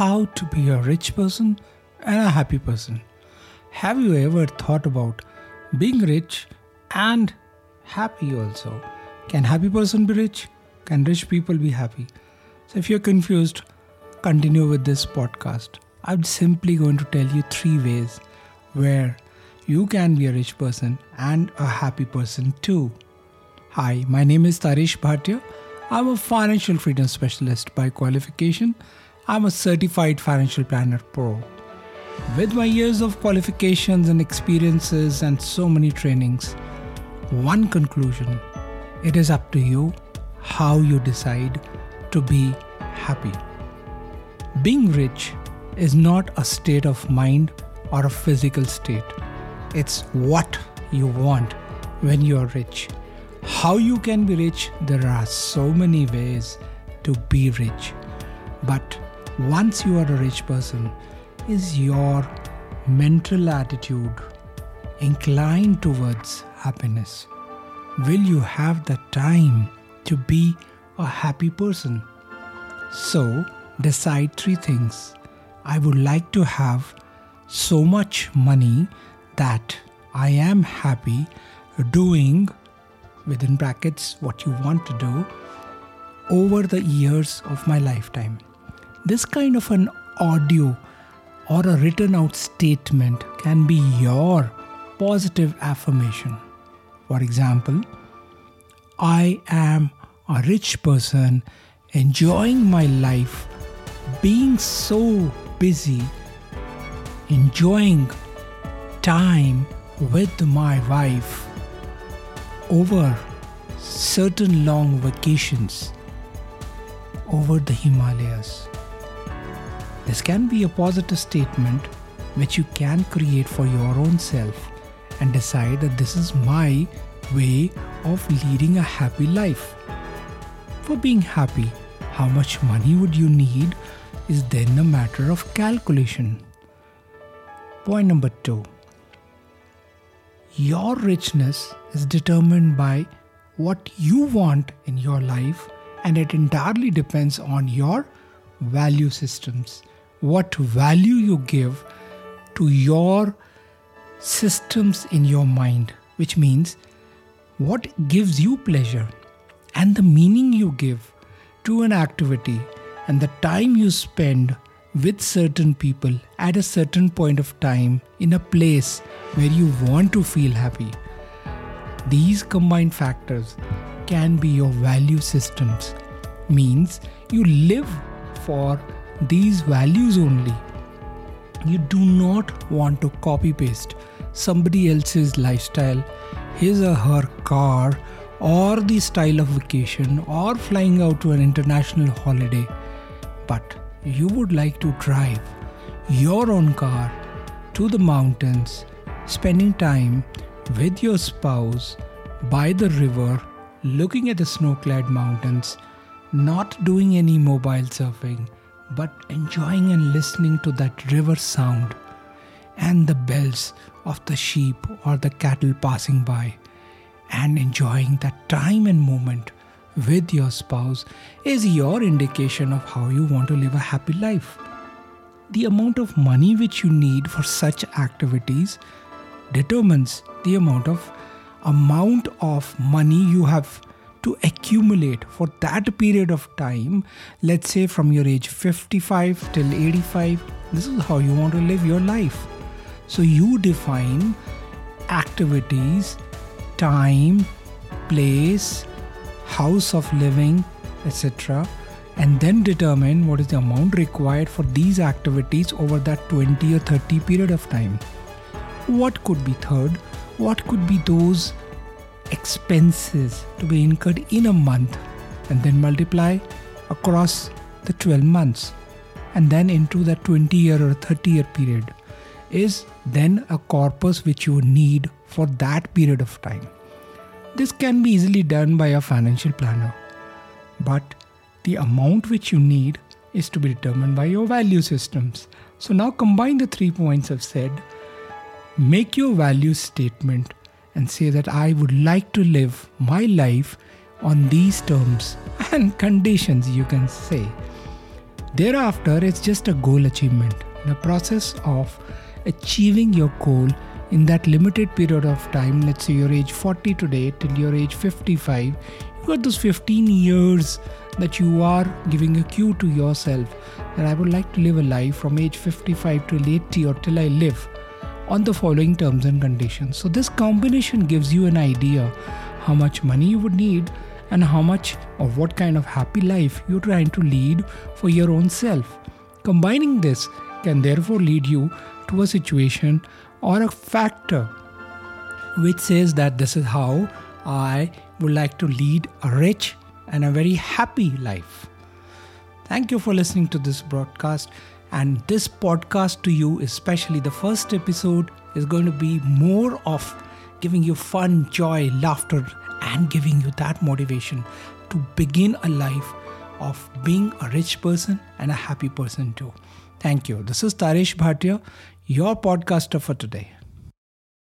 how to be a rich person and a happy person. Have you ever thought about being rich and happy also? Can happy person be rich? Can rich people be happy? So if you're confused, continue with this podcast. I'm simply going to tell you three ways where you can be a rich person and a happy person too. Hi, my name is Taresh Bhatia. I'm a financial freedom specialist by qualification. I'm a certified financial planner pro. With my years of qualifications and experiences and so many trainings, one conclusion it is up to you how you decide to be happy. Being rich is not a state of mind or a physical state, it's what you want when you are rich. How you can be rich, there are so many ways to be rich. But once you are a rich person, is your mental attitude inclined towards happiness? Will you have the time to be a happy person? So, decide three things. I would like to have so much money that I am happy doing, within brackets, what you want to do over the years of my lifetime. This kind of an audio or a written out statement can be your positive affirmation. For example, I am a rich person enjoying my life, being so busy, enjoying time with my wife over certain long vacations over the Himalayas. This can be a positive statement which you can create for your own self and decide that this is my way of leading a happy life. For being happy, how much money would you need is then a matter of calculation. Point number two Your richness is determined by what you want in your life, and it entirely depends on your value systems. What value you give to your systems in your mind, which means what gives you pleasure and the meaning you give to an activity and the time you spend with certain people at a certain point of time in a place where you want to feel happy. These combined factors can be your value systems, means you live for these values only. You do not want to copy paste somebody else's lifestyle his or her car or the style of vacation or flying out to an international holiday, but you would like to drive your own car to the mountains, spending time with your spouse by the river, looking at the snow clad mountains, not doing any mobile surfing, but enjoying and listening to that river sound and the bells of the sheep or the cattle passing by and enjoying that time and moment with your spouse is your indication of how you want to live a happy life. The amount of money which you need for such activities determines the amount of amount of money you have to accumulate for that period of time let's say from your age 55 till 85 this is how you want to live your life so you define activities, time, place, house of living, etc. And then determine what is the amount required for these activities over that 20 or 30 period of time. What could be third? What could be those expenses to be incurred in a month and then multiply across the 12 months and then into that 20 year or 30 year period is then a corpus which you need for that period of time. This can be easily done by a financial planner, but the amount which you need is to be determined by your value systems. So now combine the three points I've said, make your value statement, and say that I would like to live my life on these terms and conditions, you can say. Thereafter, it's just a goal achievement. The process of achieving your goal in that limited period of time, let's say your age 40 today till your age 55, you got those 15 years that you are giving a cue to yourself that I would like to live a life from age 55 to 80 or till I live on the following terms and conditions. So, this combination gives you an idea how much money you would need and how much or what kind of happy life you're trying to lead for your own self. Combining this can therefore lead you to a situation or a factor which says that this is how I would like to lead a rich and a very happy life. Thank you for listening to this broadcast. And this podcast to you, especially the first episode, is going to be more of giving you fun, joy, laughter, and giving you that motivation to begin a life of being a rich person and a happy person too. Thank you. This is Taresh Bhatia, your podcaster for today.